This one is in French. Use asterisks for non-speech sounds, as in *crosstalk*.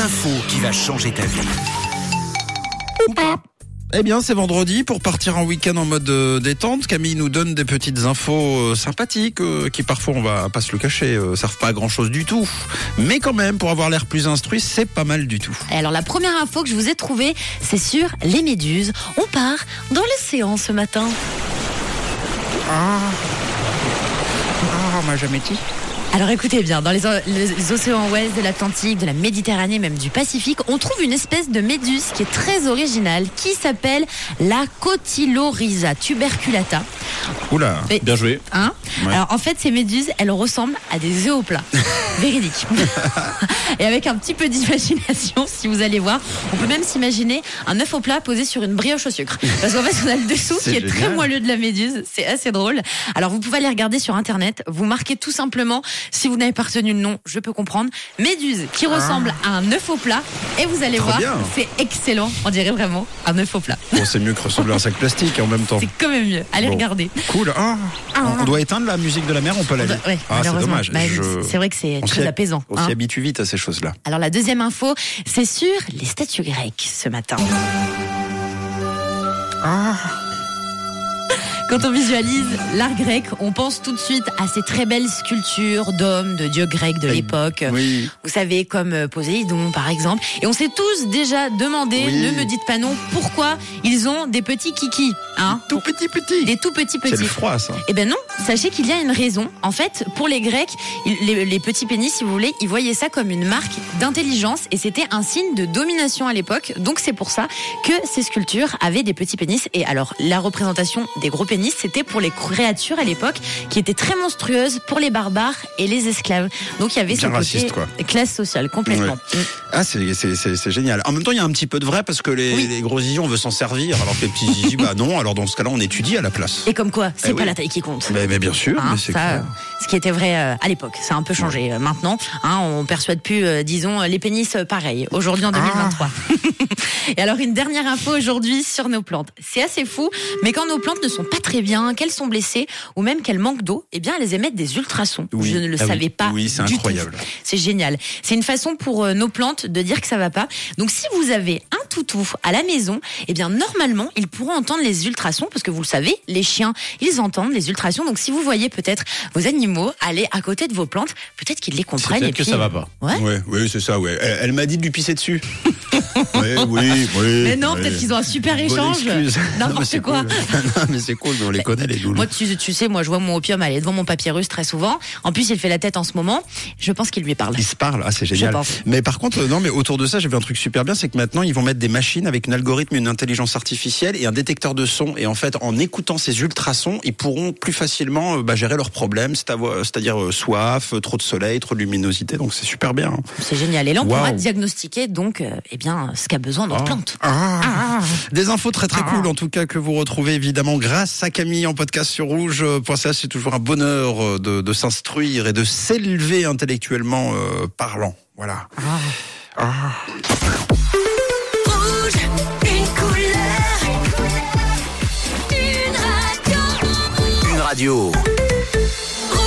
l'info qui va changer ta vie. Eh bien, c'est vendredi pour partir en week-end en mode euh, détente. Camille nous donne des petites infos euh, sympathiques euh, qui parfois, on va pas se le cacher, euh, servent pas à grand chose du tout. Mais quand même, pour avoir l'air plus instruit, c'est pas mal du tout. Et alors la première info que je vous ai trouvée, c'est sur les méduses. On part dans l'océan ce matin. Ah, m'a jamais dit. Alors écoutez bien, dans les, océans ouest de l'Atlantique, de la Méditerranée, même du Pacifique, on trouve une espèce de méduse qui est très originale, qui s'appelle la Cotyloryza tuberculata. Oula. Bien joué. Hein Ouais. Alors en fait, ces méduses, elles ressemblent à des œufs au plat. Véridique. Et avec un petit peu d'imagination, si vous allez voir, on peut même s'imaginer un œuf au plat posé sur une brioche au sucre. Parce qu'en fait, on a le dessous qui est très moelleux de la méduse. C'est assez drôle. Alors vous pouvez aller regarder sur internet. Vous marquez tout simplement, si vous n'avez pas retenu le nom, je peux comprendre, méduse qui ressemble à un œuf au plat. Et vous allez voir, c'est excellent. On dirait vraiment un œuf au plat. Bon, c'est mieux que ressembler à un sac plastique en même temps. C'est quand même mieux. Allez Bon. regarder. Cool. Ah, Ah. on doit éteindre la musique de la mer, on peut la Ouais, ah, c'est dommage. Bah, Je- C'est vrai que c'est très apaisant. On hein. s'y habitue vite à ces choses-là. Alors la deuxième info, c'est sur les statues grecques ce matin. Ah, Quand on visualise l'art grec, on pense tout de suite à ces très belles sculptures d'hommes, de dieux grecs de l'époque. oui. Vous savez, comme euh, Poséidon par exemple. Et on s'est tous déjà demandé, Oui. ne me dites pas non, pourquoi ils ont des petits kikis, hein Tout petit, petit. Des tout petits C'est petits. le froid, ça. Eh ben non, sachez qu'il y a une raison. En fait, pour les Grecs, les petits pénis, si vous voulez, ils voyaient ça comme une marque d'intelligence et c'était un signe de domination à l'époque. Donc c'est pour ça que ces sculptures avaient des petits pénis. Et alors, la représentation des gros pénis, c'était pour les créatures à l'époque qui étaient très monstrueuses pour les barbares et les esclaves. Donc il y avait ce Bien côté raciste, quoi. classe sociale complètement. Ah, c'est, c'est, c'est, c'est génial. En même temps, il y a un petit peu de vrai parce que les, Oui. les gros zizi, on veut s'en servir, alors que les petits zizi, bah non. Alors dans ce cas-là, on étudie à la place. Et comme quoi, c'est Eh pas oui. la taille qui compte. Mais, mais bien sûr, Hein, mais c'est ça, clair. ce qui était vrai euh, à l'époque, ça a un peu changé. Euh, Maintenant, hein, on persuade plus, euh, disons, les pénis pareil. Aujourd'hui, en 2023. *laughs* Et alors, une dernière info aujourd'hui sur nos plantes. C'est assez fou, mais quand nos plantes ne sont pas très bien, qu'elles sont blessées ou même qu'elles manquent d'eau, eh bien, elles émettent des ultrasons. Oui. Je ne le Ah oui. savais pas. Oui, c'est incroyable. C'est génial. C'est une façon pour euh, nos plantes de dire que ça va pas. Donc, si vous avez un toutou à la maison, eh bien, normalement, ils pourront entendre les ultrasons parce que vous le savez, les chiens, ils entendent les ultrasons. Donc, si vous voyez peut-être vos animaux aller à côté de vos plantes, peut-être qu'ils les comprennent. peut-être et que puis- ça va pas. Ouais. Ouais, oui, c'est ça, ouais. Elle, elle m'a dit de lui pisser dessus. Ouais, oui, oui. Mais non, oui. peut-être qu'ils ont un super échange. excuse. Non, mais N'importe c'est quoi. cool. *laughs* non, mais c'est cool, on les connaît, les loulous. Moi, tu, tu sais, moi, je vois mon opium aller devant mon papyrus très souvent. En plus, il fait la tête en ce moment. Je pense qu'il lui parle. Ils se parlent, ah c'est génial. pense. Mais par contre, non, mais autour de ça, j'ai vu un truc super bien, c'est que maintenant ils vont mettre des machines avec un algorithme, une intelligence artificielle et un détecteur de son. Et en fait, en écoutant ces ultrasons, ils pourront plus facilement euh, bah, gérer leurs problèmes, c'est-à-dire euh, soif, trop de soleil, trop de luminosité. Donc c'est super bien. hein. C'est génial. Et là, on pourra Waouh. diagnostiquer donc, euh, eh bien, ce qu'a besoin notre plante. Ah. Des infos très très cool en tout cas que vous retrouvez évidemment grâce à Camille en podcast sur rouge.ca. C'est toujours un bonheur euh, de, de s'instruire et de s'élever intellectuellement euh, parlant. Voilà. Rouge, une couleur, une radio. Une radio.